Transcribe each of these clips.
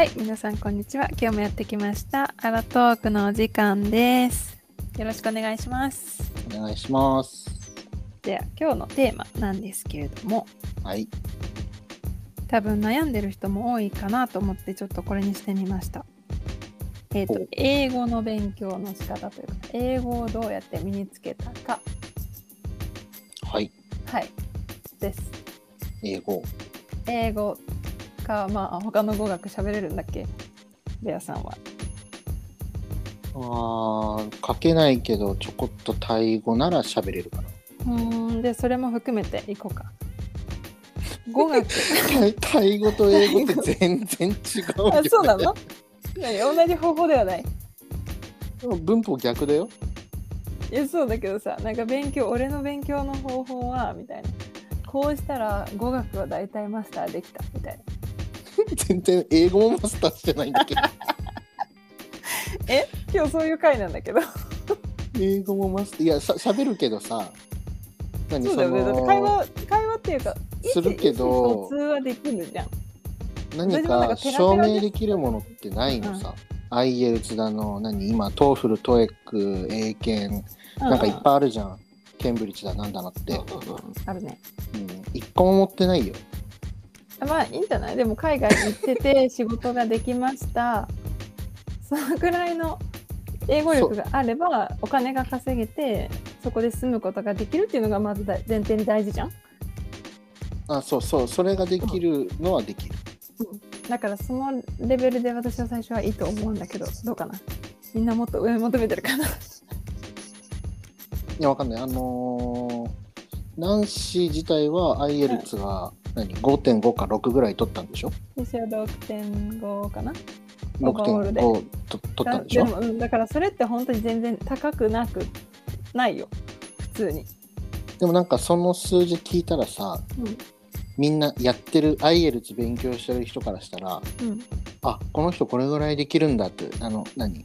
はい、皆さんこんにちは。今日もやってきました。アラトークのお時間です。よろしくお願いします。お願いします。では、今日のテーマなんですけれども、はい。多分悩んでる人も多いかなと思ってちょっとこれにしてみました。えっ、とほう、英語の勉強の仕方というか、英語をどうやって身につけたか、はい。はい、です。英語。英語か、まあ、他の語学喋れるんだっけ？ベアさんは。あー書けないけど、ちょこっとタイ語なら喋れるかな。うーん、で、それも含めていこうか。語学。タイ語と英語って全然違うよ、ね。あ、そうなの？何？同じ方法ではないでも文法逆だよ。いやそうだけどさなんか勉強俺の勉強の方法はみたいなこうしたら語学は大体マスターできたみたいな 全然英語もマスターしてないんだけど。え？今日そういう回なんだけど英語もマスター。いや、さ喋るけどさ。何？そうだよねだって会話会話っていうかするけど通はできるじゃん何か証明できるものってないのさ。 IELTS だの、何？今、 TOEFL、 TOEIC、英検、なんかいっぱいあるじゃん。ケンブリッジだなんだなって。うんうんうんあるねうん、一個も持ってないよ。まあいいんじゃない？でも海外に行ってて 仕事ができました。そのくらいの英語力があればお金が稼げてそこで住むことができるっていうのがまず大前提に大事じゃん？あ、そうそう、それができるのはできる。だからそのレベルで私は最初はいいと思うんだけどどうかな？みんなもっと上求めてるかな？いや、わかんない。あのーナンシー自体は IELTS が何？5.5か6ぐらい取ったんでしょ？私は6.5かな。オーバーオールで ?6.5 と取ったんでしょ？でも、うん、だからそれって本当に全然高くなくないよ。普通に、でもなんかその数字聞いたらさ、うん。みんなやってる IELTS 勉強してる人からしたら、うん、あ、この人これぐらいできるんだって、あの、何？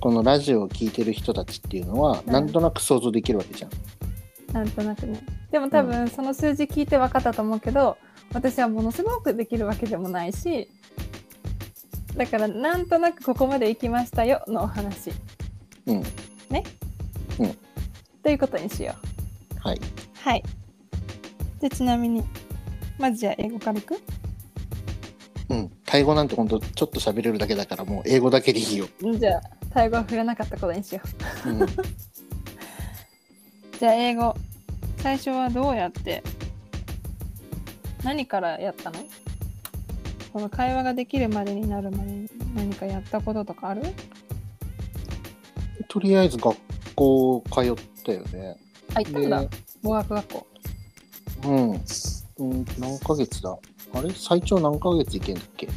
このラジオを聞いてる人たちっていうのは、うん。なんとなく想像できるわけじゃん。なんとなくねでも多分その数字聞いて分かったと思うけど、私はものすごくできるわけでもないしだからなんとなくここまで行きましたよのお話うん。ということにしようはい。はいでちなみにまずじゃあ英語からいく？うん。タイ語なんてほんとちょっと喋れるだけだから、もう英語だけでいいよ。じゃあタイ語は触れなかったことにしよううん。じゃあ英語。最初はどうやって？何からやったの？この会話ができるまでになるまでに何かやったこととかある？とりあえず学校通ったよね。あ行ったんだ。で語学学校。うん。うん、何ヶ月だ？あれ？最長何ヶ月行けんだっけ？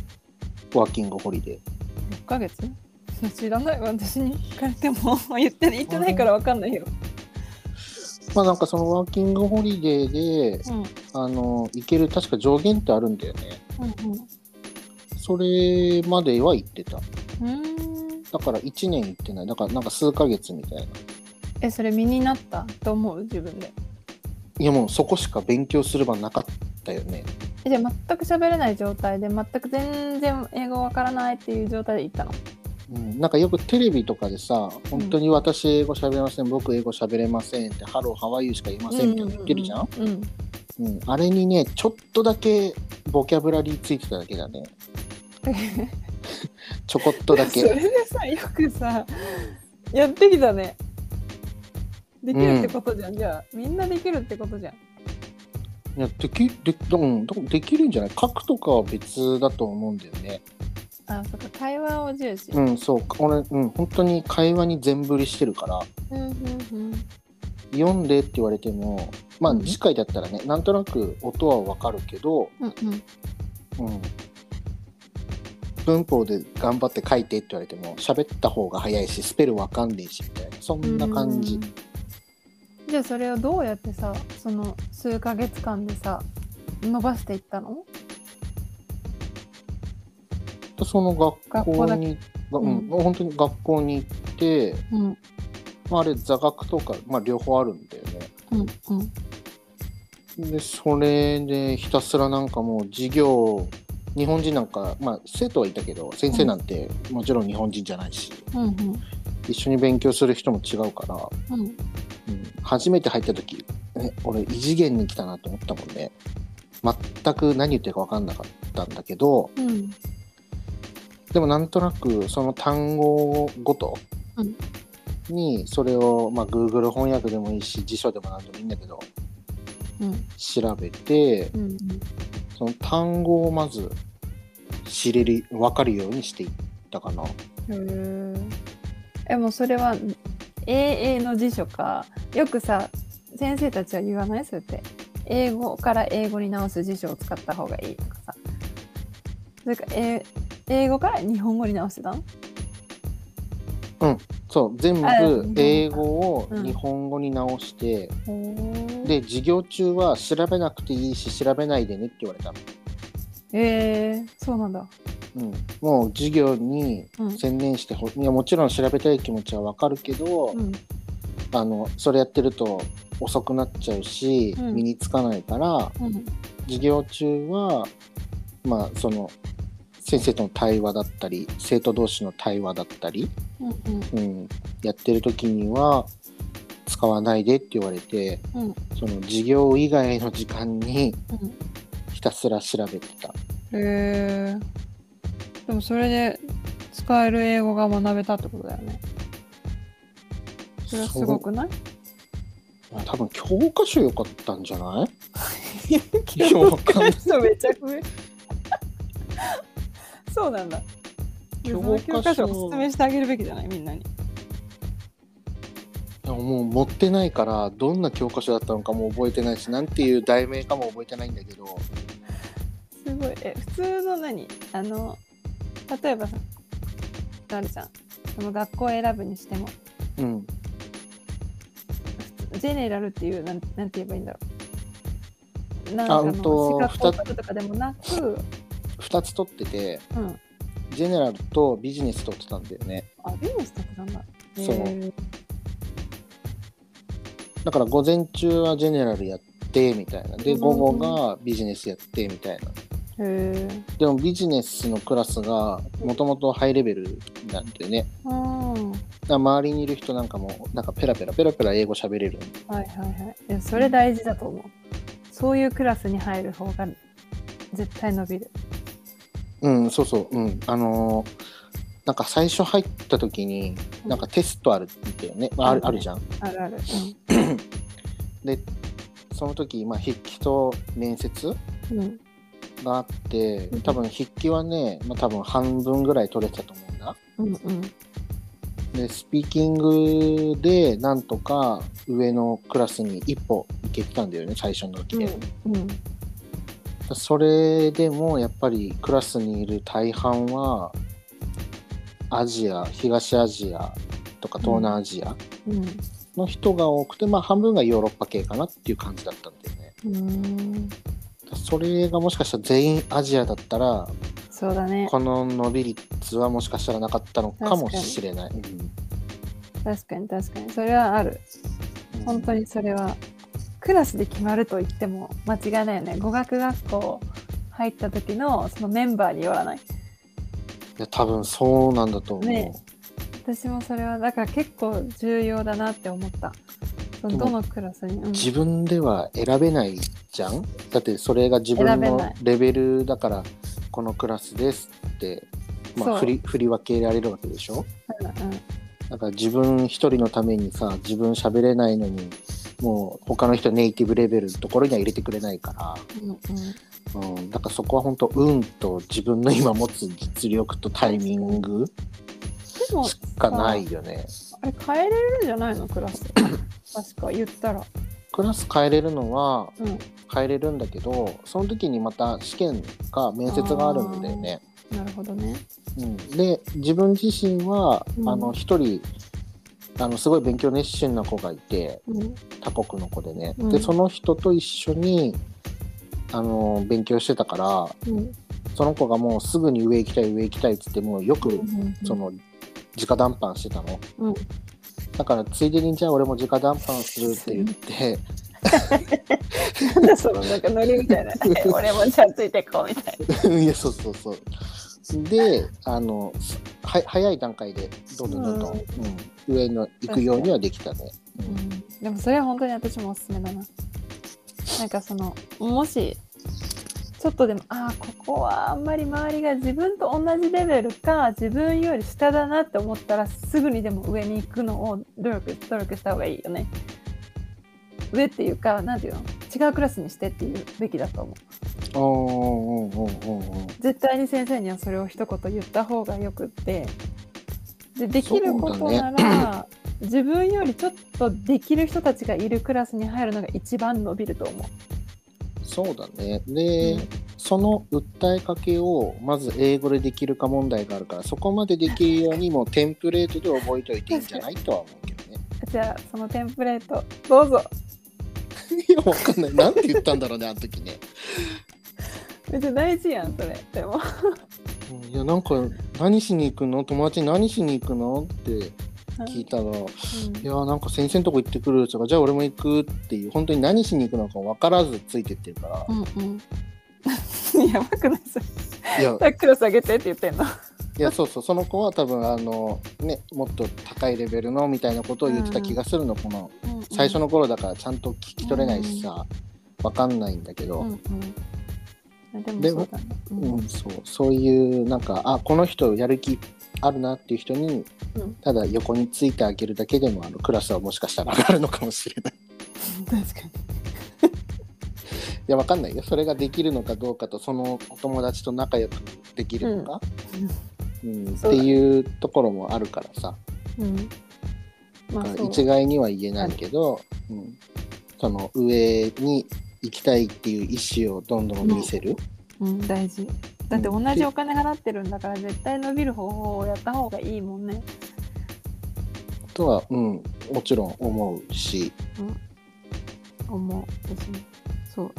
ワーキングホリデー。6ヶ月？知らない。私に聞かれても言って言ってないから分かんないよ。まあなんかそのワーキングホリデーで、うんあの、行ける確か上限ってあるんだよね。うんそれまでは行ってた。だから1年行ってない。だからなんか数ヶ月みたいな。えそれ身になった？と思う？自分で。いやもうそこしか勉強する場なかったよね。えじゃあ全く喋れない状態で全く全然英語わからないっていう状態で行ったの？うん、なんかよくテレビとかでさ、本当に私英語喋れません、僕英語喋れませんって、 Hello, how are you しか言いませんみたいな言ってるじゃん,、うんうんうんあれにね、ちょっとだけボキャブラリーついてただけだね。ちょこっとだそけ。れでさよくさやってきたね。できるってことじゃん、じゃあみんなできるってことじゃん。いやできで,、うん、できるんじゃない？書くとかは別だと思うんだよね。あそっか会話を重視うん、そう。俺、うん、本当に会話に全振りしてるから、うんうんうん読んでって言われても、まあ、うん次回だったらね、なんとなく音はわかるけど、うんうんうん。文法で頑張って書いてって言われても、喋った方が早いし、スペルわかんねえし、みたいな、そんな感じうん。じゃあそれをどうやってさその数ヶ月間でさ伸ばしていったの？その学学校に、がうん、本当に学校に行って、うん。まあ、あれ座学とか、まあ、両方あるんだよね。うんうん。で、それでひたすらなんかもう授業日本人なんか、まあ、生徒はいたけど先生なんてもちろん日本人じゃないし、うんうん。一緒に勉強する人も違うから、うん。うん、初めて入った時え俺異次元に来たなと思ったもんね。全く何言ってるか分かんなかったんだけどうんでもなんとなくその単語ごとうん。にそれを、まあ、Google 翻訳でもいいし辞書でもなんでもいいんだけどうん。調べてうんその単語をまず知れる分かるようにしていったかな。うんへええもうそれは英英の辞書か。よくさ先生たちは言わない？そうやって。英語から英語に直す辞書を使った方がいいとかさ。それかえ英語から日本語に直してたの？そう。全あ部英語をうん日本語に直して、ほーで授業中は調べなくていいし調べないでねって言われたの、えー、そうなんだ。うん、もう授業にうん専念してほ、いやもちろん調べたい気持ちはわかるけど、うん。あのそれやってると遅くなっちゃうし、うん。身につかないからうん。授業中はまあその先生との対話だったり生徒同士の対話だったり、うんうん、やってる時には使わないでって言われてうん。うんその授業以外の時間にうん。ひたすら調べてた。へえでもそれで使える英語が学べたってことだよね。それはすごくない？多分教科書良かったんじゃない？いやわかんないそうめちゃ。くそうなんだ。教科書。教科書を説明してあげるべきじゃない？みんなに。もう持ってないからどんな教科書だったのかも覚えてないしなんていう題名かも覚えてないんだけど。すごい。え普通の何？あの例えばさあるじゃん？その学校を選ぶにしても。うん。ジェネラルっていうなんなんて言えばいいんだろう。なんかあうんのと資格とかでもなく、2つ取っててうん、ジェネラルとビジネス取ってたんだよね。あビジネス取ってたんだ。そう。だから午前中はジェネラルやってみたいな。でうん午後がビジネスやってみたいな。へえでもビジネスのクラスがもともとハイレベルなんだよね。うん周りにいる人なんかもなんかペラペラペラペラ英語喋れる。はいはいはい。いやそれ大事だと思う。そういうクラスに入る方が絶対伸びるうんそうそううん。あのーなんか最初入った時になんかテストあるんだよね、まあ、あるうん。あるじゃん。あるある。でその時、まあ、筆記と面接うん。うんがあってうん。多分筆記はね、まあ、多分半分ぐらい取れてたと思うんだ。うんうん。でスピーキングでなんとか上のクラスに一歩行けてたんだよね最初の時で、うんそれでもやっぱりクラスにいる大半はアジア東アジアとか東南アジアうん。の人が多くて、まあ半分がヨーロッパ系かなっていう感じだったんだよね。うん。それがもしかしたら全員アジアだったらそうだね。この伸び率はもしかしたらなかったのかもしれない。うん。確かに確かに。それはある。本当にそれはクラスで決まると言っても間違いないよね。語学学校入った時のそのメンバーによらない。いや多分そうなんだと思う。ね。私もそれはだから結構重要だなって思った。どのクラスに、うん。自分では選べないじゃん？だってそれが自分のレベルだからこのクラスですって、まあ、振り振り分けられるわけでしょ？うんうん。だから自分一人のためにさ自分喋れないのにもう他の人ネイティブレベルのところには入れてくれないかうんうん。ら、うん、だからそこは本当運と自分の今持つ実力とタイミングしかないよね。あれ変えれるんじゃないの？クラス。確か言ったら。クラス変えれるのはうん。変えれるんだけどその時にまた試験か面接があるんだよね。なるほどね。うん、で自分自身は、うん。あの一人あのすごい勉強熱心な子がいてうん。他国の子でね、うん。でその人と一緒にあの勉強してたからうん。その子がもうすぐに上行きたい上行きたいっつってもうよくうんその直談判してたの。うん。だからついでにじゃあ俺も直談判するって言って なんだそのなんかノリみたいな。俺もちゃんついてこうみたいな。いやそうそうそうであのは早い段階でどんどんどんどん、うんうん上の行くようにはできたね、ううんん、でもそれは本当に私もおすすめだな。なんかそのもしちょっとでもああここはあんまり周りが自分と同じレベルか自分より下だなって思ったらすぐにでも上に行くのを努力努力した方がいいよね。上っていうかなんていうの？違うクラスにしてっていうべきだと思う。絶対に先生にはそれを一言言った方がよくって。でできることなら、自分よりちょっとできる人たちがいるクラスに入るのが一番伸びると思そうだね。で、うん。その訴えかけをまず英語でできるか問題があるからそこまでできるようにもうテンプレートで覚えておいていいんじゃないとは思うけどね。うじゃあそのテンプレートどうぞ。いやわかんない。なんて言ったんだろうねあの時ねめっちゃ大事やんそれ。でも。いやなんか何しに行くの？友達に何しに行くの？って聞いたら、いやなんか先生のとこ行ってくるとかじゃあ俺も行くっていう本当に何しに行くのか分からずついてってるから、うんうん。やばくないそれ。いや。クラス上げてって言ってんの。いやそうそう。その子は多分あのねもっと高いレベルのみたいなことを言ってた気がするの、この最初のの頃だからちゃんと聞き取れないしさ、分かんないんだけど、うんうんでもそうだね。うん。うん、そう。そういうなんかあこの人やる気あるなっていう人に、うん。ただ横についてあげるだけでもあのクラスはもしかしたら上がるのかもしれない。確かに。いやわかんないよ。それができるのかどうかとそのお友達と仲良くできるのか、うん。ってそうだね。いうところもあるからさ、うん。まあ一概には言えないけど、うん、その上に行きたいっていう意思をどんどん見せる、うん、大事。だって同じお金払ってるんだから絶対伸びる方法をやった方がいいもんね。とは、うん、もちろん思うし、思う。私も。そう。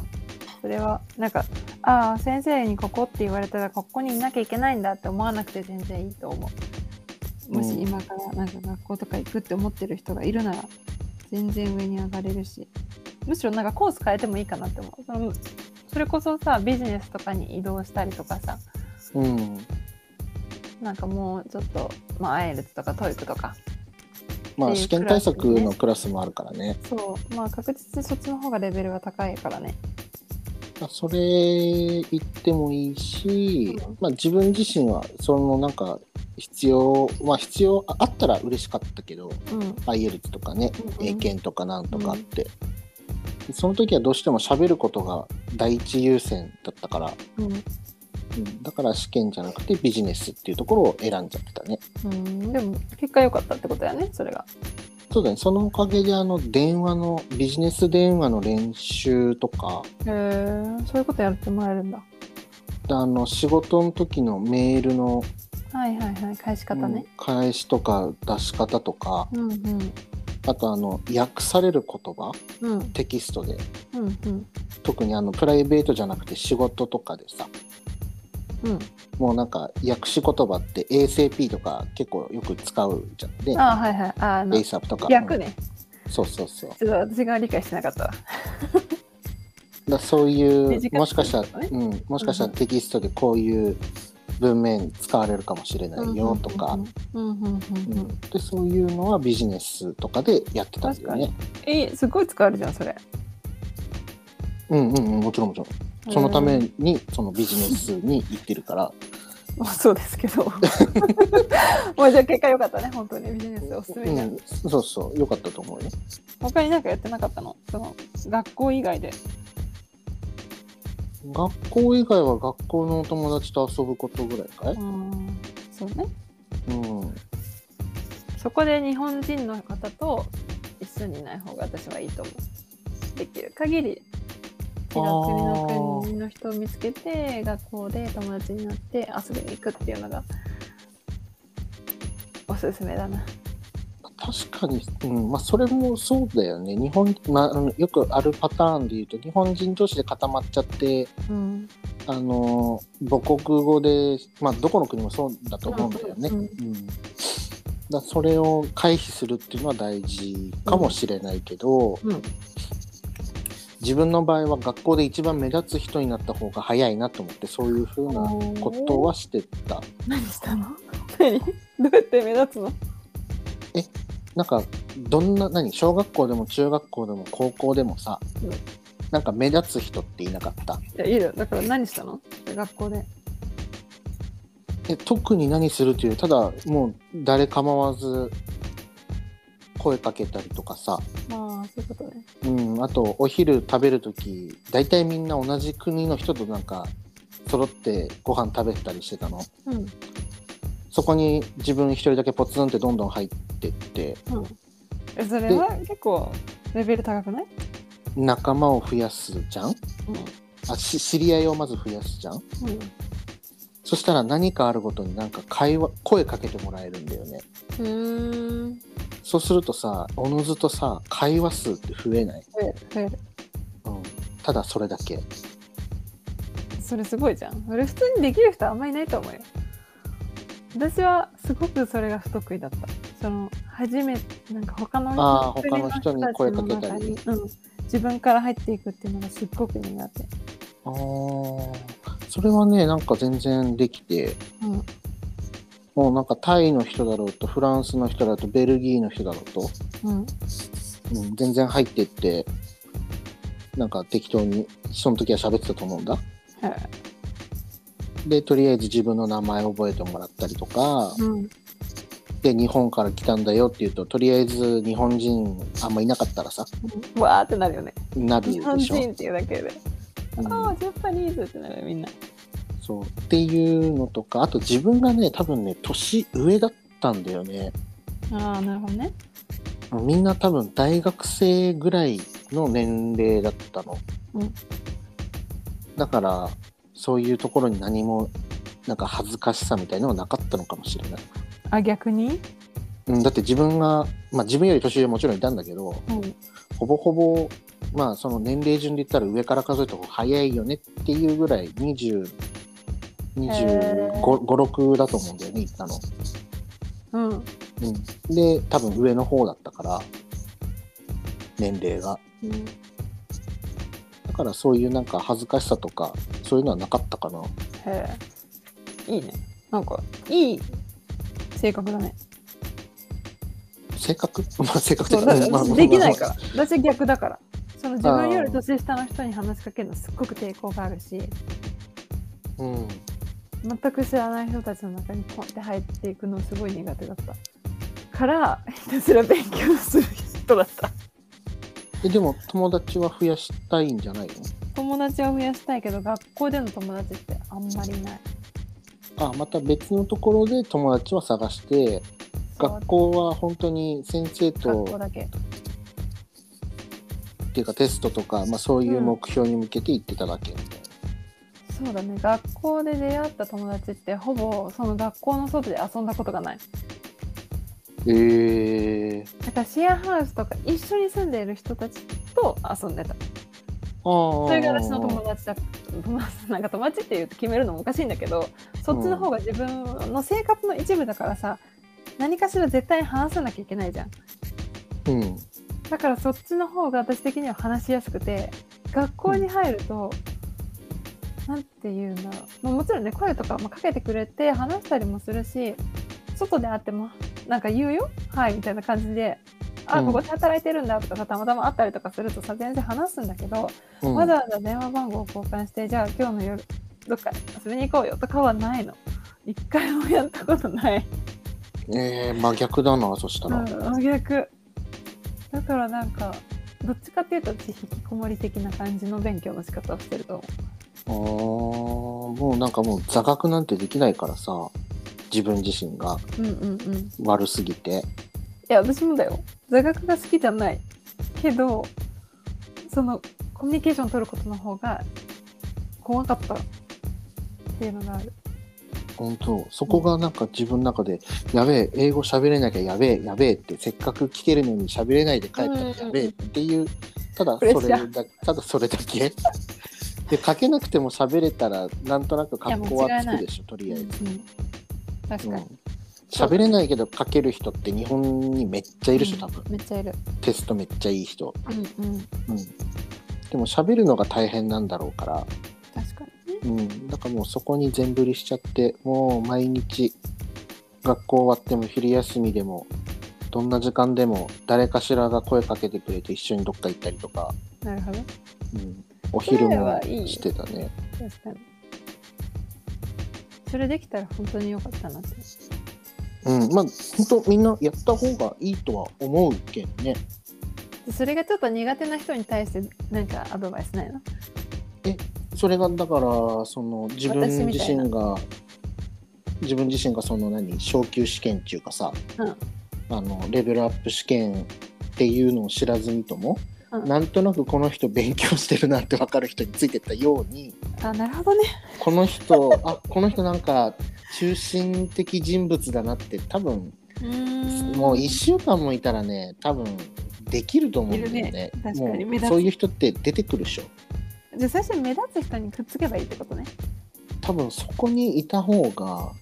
それはなんかああ先生にここって言われたらここにいなきゃいけないんだって思わなくて全然いいと思う。もしうん今からなんか学校とか行くって思ってる人がいるなら全然上に上がれるしむしろなんかコース変えてもいいかなって思う。そのそれこそさビジネスとかに移動したりとかさうん、なんかもうちょっと、まあ、 IELTS とか TOEIC とか、まあ試験対策のクラスもあるからね。そう、まあ確実にそっちの方がレベルが高いからね。まあそれ言ってもいいし、うんまあ、自分自身はそのなんか必要まあ必要ああったら嬉しかったけどうん。IELTS とかねうん英検とかなんとかあって、その時はどうしても喋ることが第一優先だったから、うん。うん、だから試験じゃなくてビジネスっていうところを選んじゃってたねうん、でも結果良かったってことやね、それが。そうだねそのおかげであの電話のビジネス電話の練習とかへえ、そういうことやってもらえるんだ。あの仕事の時のメールのはいはいはい、返し方ね。うん返しとか出し方とかうんうん。あとあの訳される言葉うんテキストでうんうん。特にあのプライベートじゃなくて仕事とかでさうん。もうなんか訳し言葉って ASAP とか結構よく使うじゃんねああ、はいはい。ああの、ASAP とか逆ね。うんそうそうそうちょっと私が理解してなかったわ。だそういうもしかしたら、うん、もしかしたらテキストでこういう文面使われるかもしれないよとか、うんうんうんうんうんでそういうのはビジネスとかでやってたんだよね。えすごい使えるじゃん、それ。うんうんうんもちろんもちろん。そのためにそのビジネスに行ってるから、まあ そうですけど。まあじゃあ結果良かったね、本当にビジネスおすすめじゃん。うん、そうそうよかったと思うよ。他になんかやってなかったの？その学校以外で。学校以外は学校のお友達と遊ぶことぐらいかい、うん。そうね。うん、そこで日本人の方と一緒にいない方が私はいいと思う。できる限り違う国の国の人を見つけて学校で友達になって遊びに行くっていうのがおすすめだな。確かに、うんまあ、それもそうだよね。日本、まあ、よくあるパターンで言うと日本人同士で固まっちゃってうん。あの母国語で、まあ、どこの国もそうだと思うんだよね。うん。うん。だそれを回避するっていうのは大事かもしれないけど、うん。自分の場合は学校で一番目立つ人になった方が早いなと思ってそういうふうなことはしてた。何したの？何？どうやって目立つの？なんかどんな何？小学校でも中学校でも高校でもさ、うん。なんか目立つ人っていなかった？いやいいよ。だから何したの？学校で。え特に何するという？ただもう誰構わず声かけたりとかさ、まあそういうことね。うん、あとお昼食べる時大体みんな同じ国の人となんか揃ってご飯食べてたりしてたの？うんそこに自分一人だけポツンってどんどん入ってって。うん。えそれは結構レベル高くない？仲間を増やすじゃん？うあし知り合いをまず増やすじゃん？んうん。そしたら何かあるごとになんか会話声かけてもらえるんだよね。うーん。そうするとさおのずとさ会話数って増えない、増える増える。うん、ただそれだけ。それすごいじゃん。それ普通にできる人あんまりいないと思うよ私はすごくそれが不得意だった。その初めなんか他のあー国他の人に声かけたり。うん、自分から入っていくっていうのがすっごく苦手。あー。それはねなんか全然できて。うん。もうなんかタイの人だろうとフランスの人だとベルギーの人だろうと、うん。うん、全然入ってってなんか適当にその時は喋ってたと思うんだ。はいでとりあえず自分の名前覚えてもらったりとか、うん。で日本から来たんだよって言うととりあえず日本人あんまいなかったらさうん。わーってなるよね。なるで日本しょ、人っていうだけで、うん。ああジャパニーズってなるよみんな。そう。っていうのとかあと自分がね多分ね年上だったんだよね。ああなるほどね。みんな多分大学生ぐらいの年齢だったの、うん。だからそういうところに何もなんか恥ずかしさみたいのはなかったのかもしれない、あ逆に？うん、だって自分が、まあ、自分より年上もちろんいたんだけどうん。ほぼほぼまあその年齢順で言ったら上から数えた方が早いよねっていうぐらい20 25、6だと思うんだよね行ったの。うん。うん、で多分上の方だったから年齢が。うん。だからそういうなんか恥ずかしさとかそういうのはなかったかな。へえ。いいね。なんかいい性格だね。性格？まあ性格そうだうんまできないから。私は逆だから。その自分より年下の人に話しかけるのすっごく抵抗があるし。うん。全く知らない人たちの中にポンって入っていくのすごい苦手だった。からひたすら勉強する人だったえでも友達は増やしたいんじゃないの？友達は増やしたいけど学校での友達ってあんまりいない。あまた別のところで友達は探して学校は本当に先生学と校だけ。っていうかテストとか、まあ、そういう目標に向けて行ってただけ。みたいそうだね。学校で出会った友達ってほぼその学校の外で遊んだことがない。な、えー、だからシェアハウスとか一緒に住んでいる人たちと遊んでた。あそそれが私の友達だ友達なんか友達って言うと決めるのもおかしいんだけどそっちの方が自分の生活の一部だからさ何かしら絶対に話さなきゃいけないじゃん。うん。だからそっちの方が私的には話しやすくて学校に入ると、なんていうんだろう、まあ、もちろんね声とかもかけてくれて話したりもするし外で会ってもなんか言うよ？はいみたいな感じであうん。ここで働いてるんだとかさたまたま会ったりとかするとさ全然話すんだけど、うん。わざわざ電話番号を交換してじゃあ今日の夜どっか遊びに行こうよとかはないの。一回もやったことない、えー、真逆だなそしたら、うん、真逆。だからなんかどっちかっていうと私引きこもり的な感じの勉強の仕方をしてると思あーもうなんかもう座学なんてできないからさ自分自身がううんうんうん。い悪すぎて。や私もだよ。座学が好きじゃない。けどそのコミュニケーション取ることの方が怖かったっていうのがある。本当。そこがなんか自分の中で、やべえ英語喋れなきゃやべえやべえってせっかく聞けるのに喋れないで帰ったらやべえっていう、ただそれプレッシャだただそれだけ。で書けなくても喋れたらなんとなく格好はつくでしょとりあえず、うん確かに、うん。喋れないけど書ける人って日本にめっちゃいるし多分、めっちゃいる。テストめっちゃいい人、うんうん。うん、でも喋るのが大変なんだろうから、確かにね。うん、だからもうそこに全振りしちゃってもう毎日学校終わっても昼休みでもどんな時間でも誰かしらが声かけてくれて一緒にどっか行ったりとか、なるほど。うん、お昼もしてたね。確かにそれできたら本当に良かったなって。うん、まあ本当みんなやった方がいいとは思うけどね。でそれがちょっと苦手な人に対してなんかアドバイスないの？それがだからその自分自私みたいな。身が自分自身がその何昇級試験っていうかさ、うん。あのレベルアップ試験っていうのを知らずにとも、うん。なんとなくこの人勉強してるなって分かる人についてったようにあなるほどね。この人あこの人なんか中心的人物だなって多分もう1週間もいたらね多分できると思うんだよね。ね。確かに。そういう人って出てくるでしょ。じゃあ最初に目立つ人にくっつけばいいってことね。多分そこにいた方が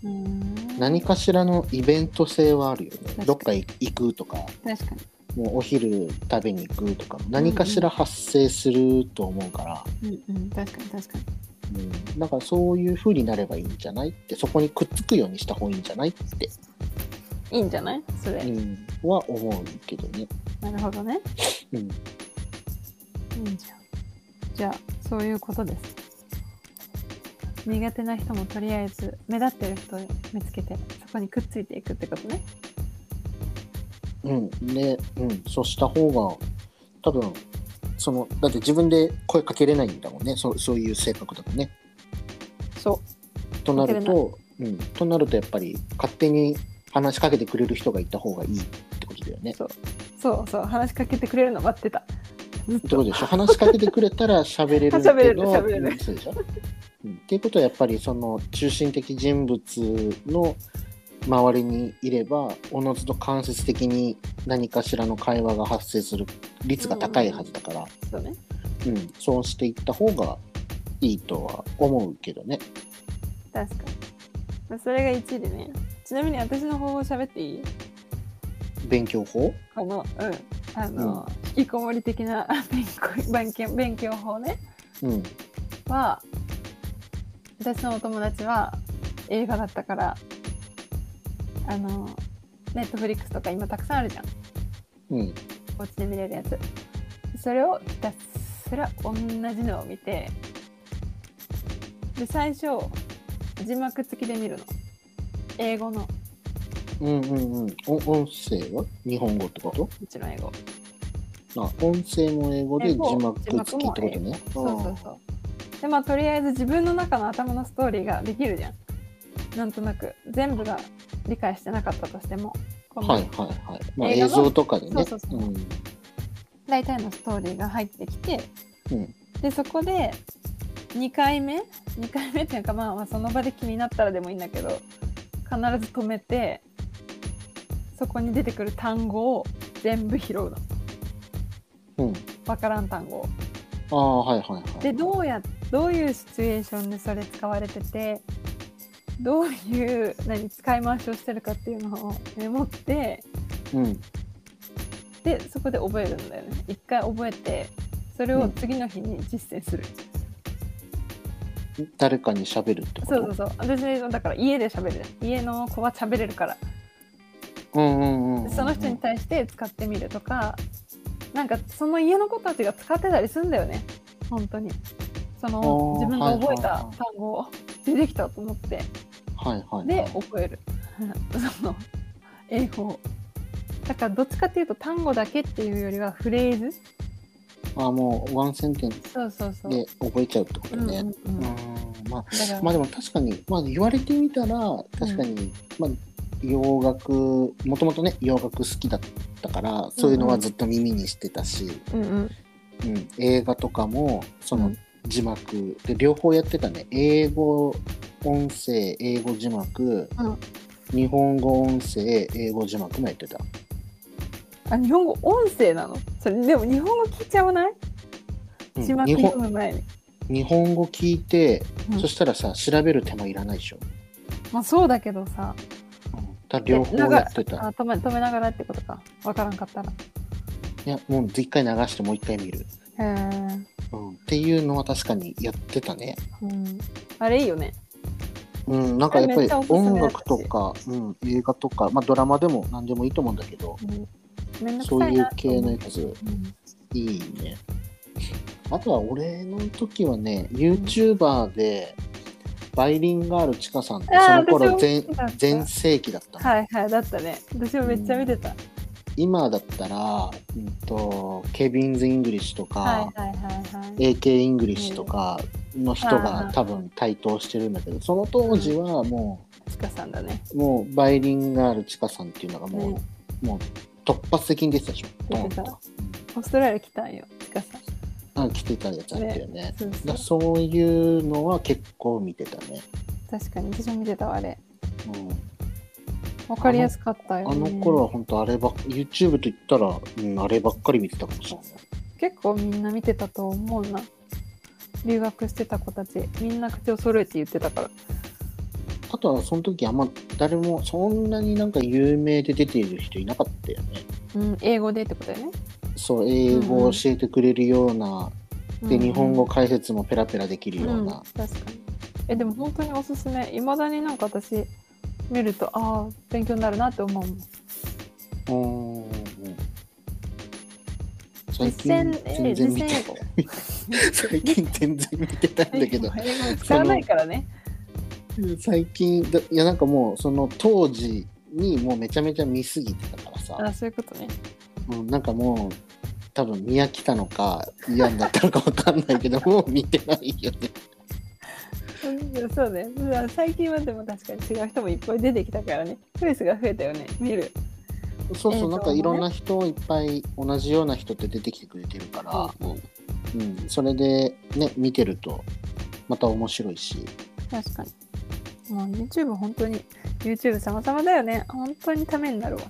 何かしらのイベント性はあるよね。どっか行くとか。確かにもうお昼食べに行くとか何かしら発生すると思うから、うんうん確かに確かに。うん、だからそういう風になればいいんじゃない？ってそこにくっつくようにした方がいいんじゃない？って、いいんじゃない？それ、うん、は思うけどね。なるほどね。うん、いいんじゃん。じゃあそういうことです。苦手な人もとりあえず目立ってる人を見つけてそこにくっついていくってことねうん、で、うん、そうした方が多分そのだって自分で声かけれないんだもんね。そうそういう性格だとね。そとなると、うん、となるとやっぱり勝手に話しかけてくれる人がいた方がいいってことだよね。そう。そうそう。話しかけてくれるの待ってた。ずっってことでしょ。話しかけてくれたら喋れるけど 喋れる喋れる。うん。そうでしょ、うん、っていうことはやっぱりその中心的人物の周りにいればおのずと間接的に何かしらの会話が発生する率が高いはずだから、そうね。うん。そうしていった方がいいとは思うけどね。確かに。まあそれが1位でね。ちなみに私の方法喋っていい？勉強法？このうん。あの、引きこもり的な 勉強勉強勉強法ね。うん。は私のお友達は映画だったからあのネットフリックスとか今たくさんあるじゃん。うん。お家で見れるやつ。それをひたすら同じのを見てで最初字幕付きで見るの。英語の。うんうんうん。お音声は？日本語ってこと？うちの英語。あ音声も英語で字幕付きってことね。そうそうそう。でまあとりあえず自分の中の頭のストーリーができるじゃんなんとなく全部が理解してなかったとしてもはいはいはい。まあ映像とかでね。大体のストーリーが入ってきてうんでそこで2回目？2回目っていうかまあまあその場で気になったらでもいいんだけど必ず止めてそこに出てくる単語を全部拾うのうん。わからん単語あはいはいはい。でどうやどういうシチュエーションでそれ使われててどういう何使い回しをしてるかっていうのをメモってうん。でそこで覚えるんだよね。一回覚えてそれを次の日に実践する、誰かに喋るってこと？そうそうそう。私だから家で喋る。家の子は喋れるから。うんうんうんうん。でその人に対して使ってみるとかなんかその家の子たちが使ってたりするんだよね。本当に。その自分が覚えた単語を出てきたと思ってはいはいはい。で覚える。その英語を。だからどっちかっていうと単語だけっていうよりはフレーズ。あもうワンセンテンス。で覚えちゃうってことね。うんうんうん。うんまあまあでも確かに、まあ、言われてみたら確かに、まあ洋楽もともとね洋楽好きだったからそういうのはずっと耳にしてたし、うんうん。うん映画とかもそうのん。字幕で両方やってたね。英語音声英語字幕、うん。日本語音声英語字幕もやってた。あ日本語音声なの？それでも日本語聞いちゃわない？うん。字幕読む前に、日本語聞いて、うん。そしたらさ調べる手間いらないでしょ、まあそうだけどさ。だ両方やってた。あ止め止めながらってことか。わからんかったら。いやもう一回流してもう一回見る。へえうん、っていうのは確かにやってたね。うん、あれいいよね。うん、なんかやっぱり音楽とか、うん、映画とか、まあ、ドラマでも何でもいいと思うんだけど、うん、そうさいう系のやつうんいいね。あとは俺の時はね、YouTuber で、バイリンガールチカさんって、その頃私全盛期だったの、はいはい、だったね。私もめっちゃ見てた。今だったら、うんと、 Kevin's English とか、はいはいはいはい。AK イングリッシュとかの人が多分台頭してるんだけど、その当時はもうちかさんだね。う、もうバイリンガールチカさんっていうのがもう、ねもう突発的に出てたでしょ。オーストラリア来たんよ、ちかさん。あ来てたやつあったよね。そうそうだそういうのは結構見てたね。確かに私も見てたわあれ。うんわかりやすかったよ、あね。の頃は本当あればっ YouTube と言ったら、うん、あればっかり見てたかもしれない。結構みんな見てたと思うな。留学してた子たち、みんな口を揃えて言ってたから。あとはその時あんま誰もそんなになんか有名で出ている人いなかったよね。うん、英語でってことだよね。そう、英語を教えてくれるような、で、うん日本語解説もペラペラできるよううん、な確。かに。え、でも本当におすすめ。いまだになんか私、見ると、ああ、勉強になるなって思うもん。うん。最近、え全然見て。最近全然見てないんだけど、使わないからね。最近だ、いやなんかもう、その当時にもうめちゃめちゃ見すぎてたからさ、あそういうことね。うん、なんかもう、多分見飽きたのか嫌になったのかわかんないけど、もう見てないよね。うんそうね。最近はでも確かに違う人もいっぱい出てきたからね。フェイスが増えたよね。見る。そうそう、ねなんかいろんな人いっぱい同じような人って出てきてくれてるから、うん、それでね、見てるとまた面白いし、確かに。もう YouTube 本当に YouTube 様々だよね。本当にためになるわ。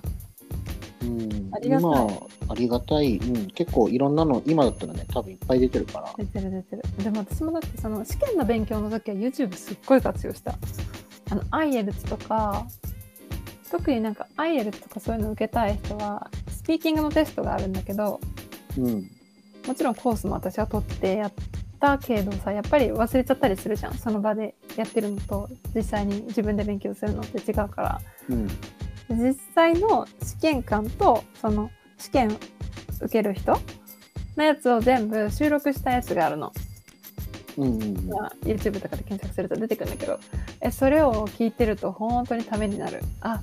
うんあ、りがたい今ありがたい、うん、結構いろんなの、今だったらね、多分いっぱい出てるから、出てる出てる。でも私もだってその試験の勉強の時は YouTube すっごい活用した。あの IELTS とか、特になんか IELTS とかそういうの受けたい人は、スピーキングのテストがあるんだけど、うん、もちろんコースも私は取ってやったけどさやっぱり忘れちゃったりするじゃん。その場でやってるのと実際に自分で勉強するのって違うから。うん、実際の試験官とその試験受ける人のやつを全部収録したやつがあるの、うん、うん、まあ YouTube とかで検索すると出てくるんだけど。えそれを聞いてると本当にためになる。あ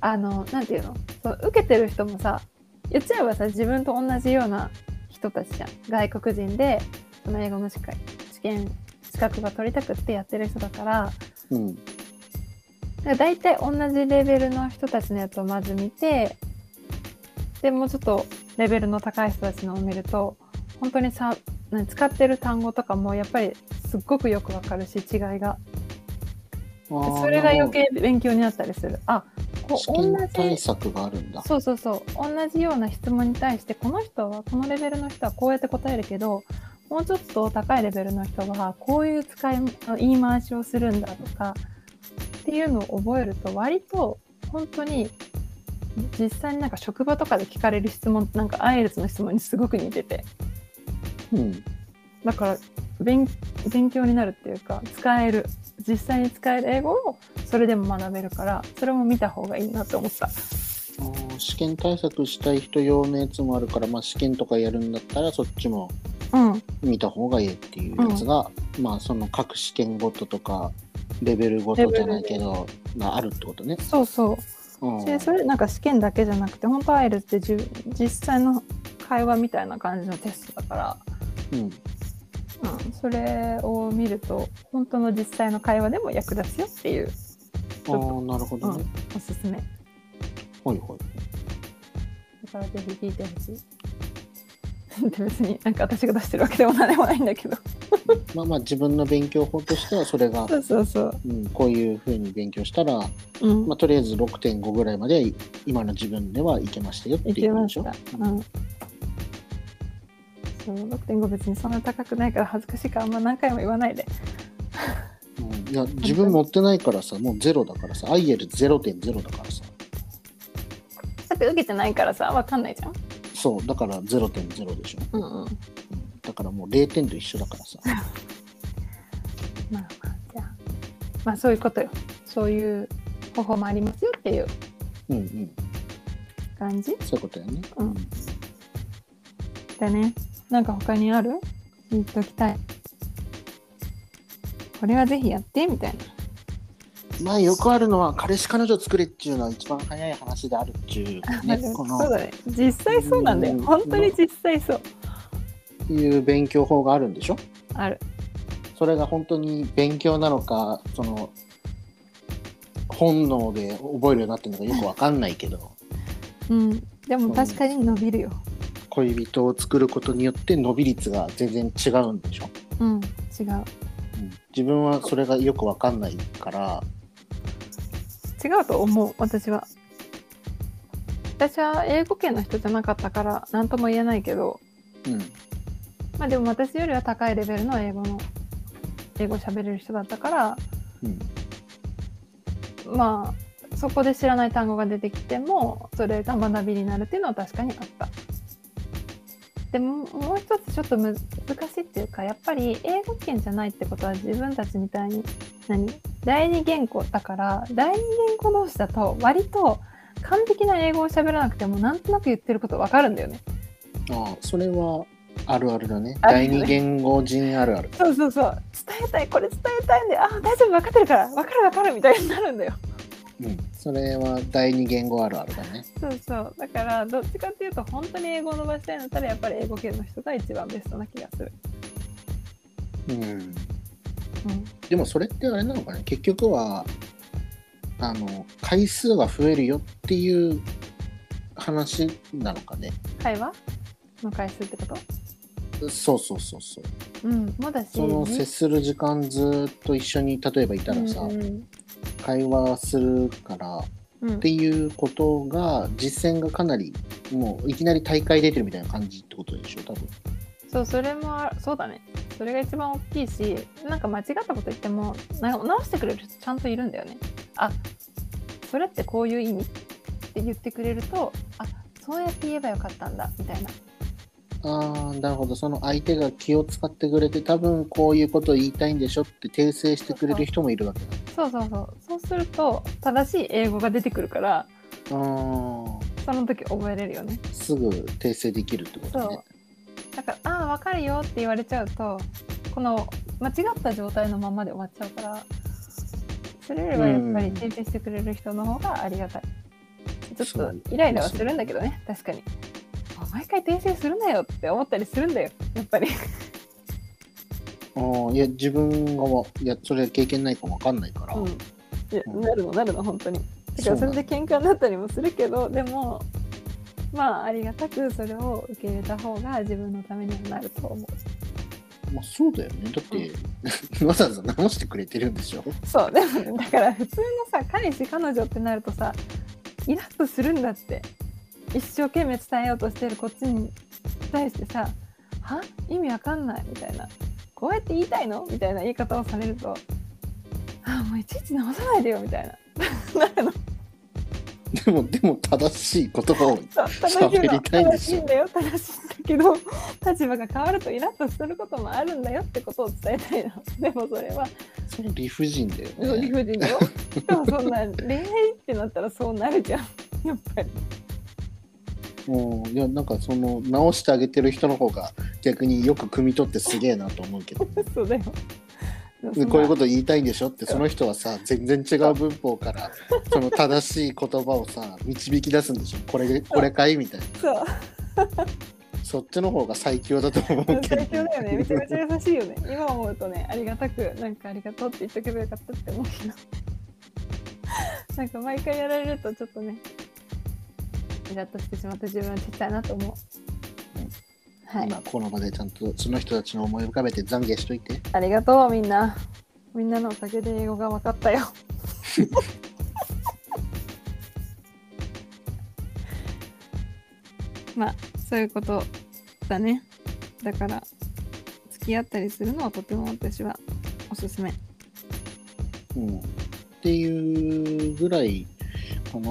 あのなんていうの？そう受けてる人もさ言っちゃえばさ自分と同じような人たちじゃん。外国人でその英語の試験試験資格が取りたくってやってる人だから。うん、だから大体同じレベルの人たちのやつをまず見てでもうちょっとレベルの高い人たちのを見ると本当にさ何使ってる単語とかもやっぱりすっごくよくわかるし違いが。それが余計勉強になったりする。あこ試う同験対じ策があるんだ。そうそうそう。同じような質問に対してこの人はこのレベルの人はこうやって答えるけどもうちょっと高いレベルの人はこういう使い言い回しをするんだとかっていうのを覚えると割と本当に実際になんか職場とかで聞かれる質問なんかアイエルツの質問にすごく似てて。うん、だから勉勉強になるっていうか使える。実際に使える英語をそれでも学べるからそれも見た方がいいなって思った。試験対策したい人用のやつもあるから、まあ、試験とかやるんだったらそっちもうん、見た方がいいっていうやつが、まあその各試験ごととかレベルごとじゃないけどがあるってことね。そうそう。うんでそれなんか試験だけじゃなくて本当アイルってじゅ実際の会話みたいな感じのテストだから、うん。うん、それを見ると本当の実際の会話でも役立つよっていうああなるほどね。おすすめ。いはい。からぜひ聞いてほしい。で 別になんか私が出してるわけでも何でもないんだけどまあまあ自分の勉強法としてはそれが、そうそうそう、うん、こういうふうに勉強したら、うんまあ、とりあえず6.5ぐらいまではい今の自分ではいけましたよっていいうことでしょ？けました。うん。そう、6.5別にそんな高くないから恥ずかしいからあんま何回も言わないで。うんいや自分持ってないからさもうゼロだからさ IL0.0 だからさだって受けてないからさ、わかんないじゃん。そうだから0.0でしょ、うんうん。うん。だからもう0点と一緒だからさ。まあまあじゃあ。まあそういうことよ。そういう方法もありますよっていう。うんうん。感じ？そういうことやね。うん。だねなんか他にある？言っときたい。これはぜひやってみたいなまあよくあるのは彼氏彼女作れっていうのは一番早い話であるっていうね このそうだね。実際そうなんだよ。うん本当に実際そう。いう勉強法があるんでしょ？ある。それが本当に勉強なのかその本能で覚えるようになってるのかよく わかんないけど。うん。でも確かに伸びるよ。恋人を作ることによって伸び率が全然違うんでしょ、うん違う。うん。自分はそれがよくわかんないから違うと思う私は。私は英語圏の人じゃなかったから何とも言えないけど。うん。まあでも私よりは高いレベルの英語の英語喋れる人だったから。うん。まあそこで知らない単語が出てきてもそれが学びになるっていうのは確かにあった。でももう一つちょっとむ難しいっていうかやっぱり英語圏じゃないってことは自分たちみたいに何？第二言語だから第二言語同士だと割と完璧な英語を喋らなくてもなんとなく言ってることわかるんだよね。ああそれはあるあるだね。あるよね。第二言語人あるある。そうそうそう。伝えたいこれ伝えたいんであ大丈夫分かってるから分かる分かるみたいになるんだよ。うん。それは第二言語あるあるだね。そうそう。だからどっちかっていうと本当に英語を伸ばしたいんだったらやっぱり英語圏の人が一番ベストな気がする、うんうん、でもそれってあれなのかね？結局はあの回数が増えるよっていう話なのかね？会話？の回数ってこと？そうそうそうそう。うんもだし。その接する時間ずっと一緒に例えばいたらさ、うんうん会話するからっうん。ていうことが実践がかなりもういきなり大会出てるみたいな感じってことでしょ？多分そうそれもあそうだね。それが一番大きいしなんか間違ったこと言ってもな直してくれる人ちゃんといるんだよね。あそれってこういう意味って言ってくれるとあそうやって言えばよかったんだみたいな。ああなるほど。その相手が気を使ってくれて多分こういうことを言いたいんでしょって訂正してくれる人もいるわけだ。そうそうそう。そうすると正しい英語が出てくるからその時覚えれるよね。すぐ訂正できるってことねだから「ああ分かるよ」って言われちゃうとこの間違った状態のままで終わっちゃうからそれよりはやっぱり訂正してくれる人の方がありがたい。ちょっとイライラはするんだけどね確かに。あ毎回訂正するなよって思ったりするんだよやっぱり。あーいや自分がわいやそれ経験ないか分かんないから、うんいやうんなるのなるの本当にだからそれで喧嘩になったりもするけどでもまあありがたくそれを受け入れた方が自分のためにはなると思う。まあ、そうだよね。だって、わざわざ直してくれてるんでしょ？そうでもねだから普通のさ彼氏彼女ってなるとさイラッとするんだって。一生懸命伝えようとしてるこっちに対してさ「は？意味わかんない」みたいな「こうやって言いたいの?」みたいな言い方をされると「あもういちいち直さないでよ」みたいな。なるのでもでも正しい言葉を喋りたいんでしょ正しいんだよ正しいんだけど立場が変わるとイラッとすることもあるんだよってことを伝えたいのでもそれはそれ理不尽だよそう理ね不尽だよ。でもそんな恋愛ってなったらそうなるじゃん。やっぱり。うんいやなんかその直してあげてる人の方が逆によく汲み取ってすげえなと思うけど そうだよ。でこういうこと言いたいんでしょってその人はさ全然違う文法から その正しい言葉をさ導き出すんでしょこれこれかいみたいなそう。そっちの方が最強だと思うけど最強だよね。めちゃめちゃ優しいよね。今思うとね、ありがたく、なんかありがとうって言っとけばよかったって思うけど。なんか毎回やられるとちょっとね、イラッとしてしまって自分はちっちゃいなと思う。はい。今この場でちゃんとその人たちの思い浮かべて懺悔しといてありがとうみんな。みんなのおかげで英語が分かったよ。まあそういうことだね。だから付き合ったりするのはとても私はおすすめ。うん、っていうぐらいかな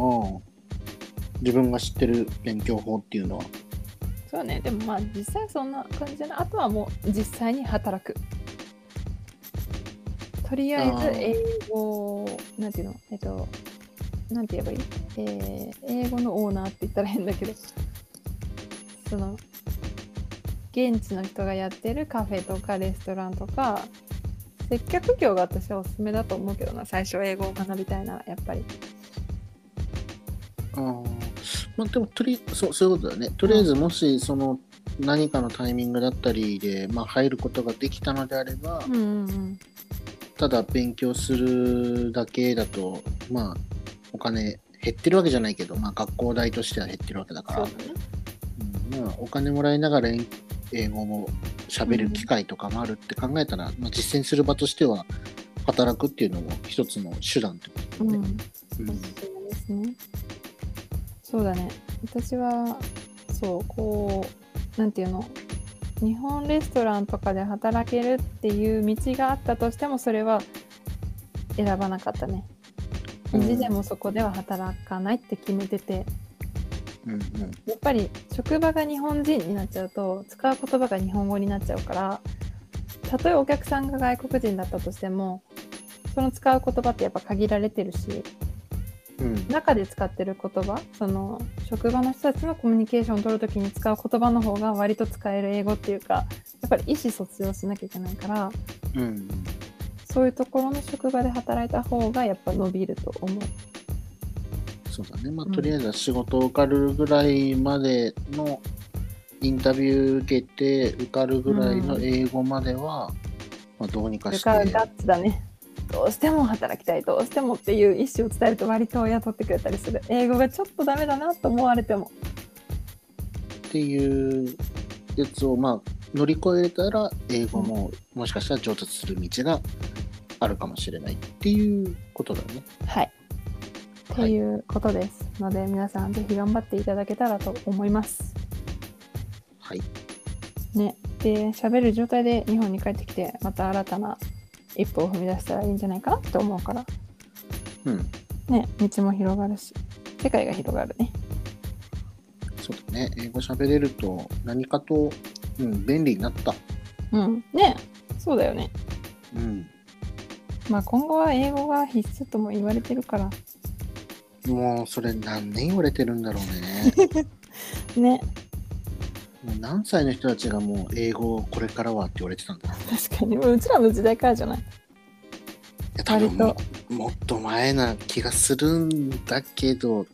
自分が知ってる勉強法っていうのはそうね。でもまあ実際そんな感じじゃな。いあとはもう実際に働く。とりあえず英語なんていうの？えっとなんて言えばいい、えー英語のオーナーって言ったら変だけど。その現地の人がやってるカフェとかレストランとか接客業が私はおすすめだと思うけどな。最初英語を学びたいならやっぱり。あーまあでもとりそうそういうことだよね。とりあえずもしその何かのタイミングだったりで、まあ、入ることができたのであれば、うんうんうん。ただ勉強するだけだとまあお金減ってるわけじゃないけど、まあ、学校代としては減ってるわけだから。ね。うん。まあ、お金もらいながら英語も喋る機会とかもあるって考えたら、まあ、実践する場としては働くっていうのも一つの手段ってことだよね。うん。うん。そうだね。私は、そう、こう、なんていうの、日本レストランとかで働けるっていう道があったとしても、それは選ばなかったね。うん意地でもそこでは働かないって決めてて、うんうんやっぱり職場が日本人になっちゃうと、使う言葉が日本語になっちゃうから、たとえお客さんが外国人だったとしても、その使う言葉ってやっぱ限られてるし、うん中で使ってる言葉その職場の人たちのコミュニケーションを取るときに使う言葉の方が割と使える英語っていうかやっぱり意思疎通をしなきゃいけないからうん。そういうところの職場で働いた方がやっぱ伸びると思う。そうだね、まあ、うん。とりあえずは仕事受かるぐらいまでのインタビュー受けて受かるぐらいの英語までは、まあ、どうにそかしてガッツだね。どうしても働きたいどうしてもっていう意思を伝えると割と雇ってくれたりする英語がちょっとダメだなと思われてもっていうやつをまあ乗り越えたら英語ももしかしたら上達する道があるかもしれないっていうことだよね。はいとはいいうことですので皆さんぜひ頑張っていただけたらと思います。はい。ね、で喋る状態で日本に帰ってきてまた新たな一歩を踏み出したらいいんじゃないかなって思うからうん。ね道も広がるし世界が広がるねそうだね。英語喋れると何かと、うん、便利になった。うんねそうだよねうん。まあ今後は英語が必須とも言われてるからもうそれ何年言われてるんだろうね。ねもう何歳の人たちがもう英語をこれからはって言われてたんだ。確かに。うちらの時代からじゃない？いや多分も割もっと前な気がするんだけど、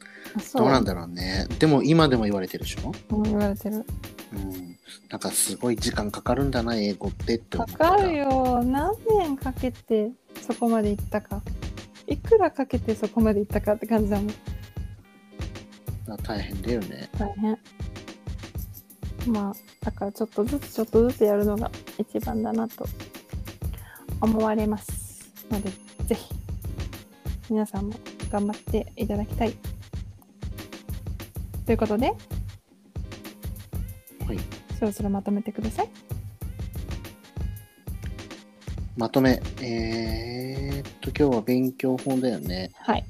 どうなんだろうね。でも今でも言われてるでしょ？うん言われてる。うん。なんかすごい時間かかるんだな、英語ってって思かった。かるよ。何年かけてそこまで行ったか。いくらかけてそこまで行ったかって感じだもん。大変だよね。大変まあだからちょっとずつちょっとずつやるのが一番だなと思われますのでぜひ皆さんも頑張っていただきたいということではい。そろそろまとめてくださいまとめ。えー、っと、今日は勉強法だよね。はい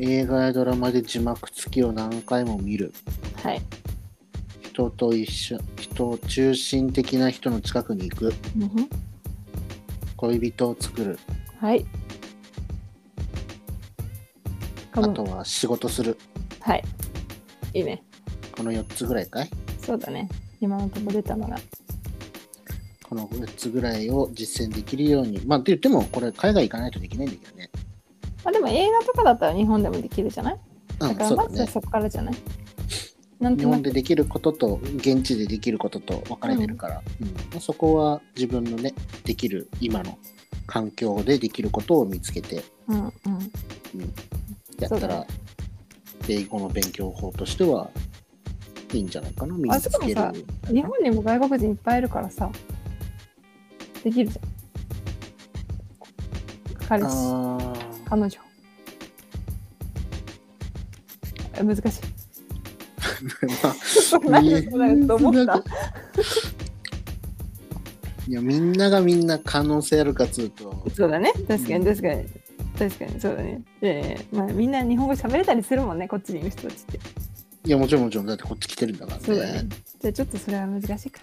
映画やドラマで字幕付きを何回も見る。はい人と一緒、人中心的な人の近くに行く。うんふん恋人を作る。はいあとは仕事する。はいいいねこの4つぐらいかい？そうだね今のところ出たのがこの4つぐらいを実践できるように。まあ、って言っても、これ海外行かないとできないんだけどね。まあでも映画とかだったら日本でもできるじゃない？うん、だから。まずはそこからじゃない、なん日となく本でできることと現地でできることと分かれてるから、うん。まあそこは自分のねできる今の環境でできることを見つけて。うんうん。やったら、英語の勉強法としてはいいんじゃないかな。身あにつける。しかもさ日本にも外国人いっぱいいるからさできるじゃん。彼氏。あ彼女。え難しい。いやみんながみんな可能性あるかっつうと。そうだね。確かうん。に確かに、確かにそうだね。で、まあ、みんな日本語喋れたりするもんねこっちにいる人たちって。いや、もちろんもちろん、だってこっち来てるんだからね。そうだね。じゃあちょっとそれは難しいか。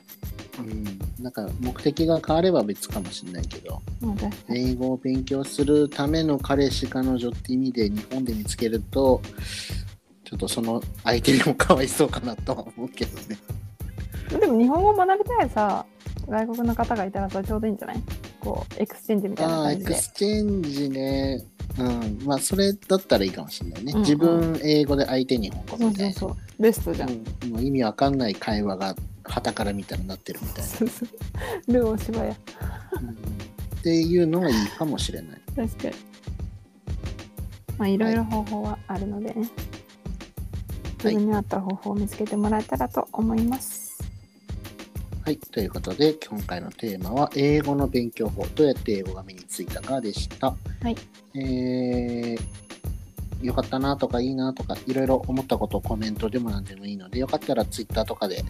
うん。なんか目的が変われば別かもしれないけど、英語を勉強するための彼氏、彼女って意味で日本で見つけると、ちょっとその相手にもかわいそうかなとは思うけどね。でも日本語を学びたいさ、外国の方がいたらさ、ちょうどいいんじゃない？こう、 exchange みたいな感じで。クスチェンジね。うん。まあ、それだったらいいかもしれないね。うんうん自分英語で相手日本語そうみたいうな。そそう。ベストじゃん。うんもう意味わかんない会話が旗から見たらなってるみたいな。ルー大芝や。うんっていうのはいいかもしれない。確かに。まあ、いろいろ方法はあるのでね。自分に合った方法を見つけてもらえたらと思います。はい。ということで、今回のテーマは、英語の勉強法、どうやって英語が身についたかでした。はい。えー、よかったなとかいいなとか、いろいろ思ったことをコメントでも何でもいいので、よかったら Twitter とかで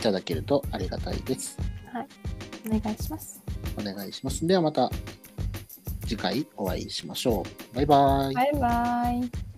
いただけるとありがたいです。お願いします。お願いします。ではまた次回お会いしましょう。バイバイ。バイバイ。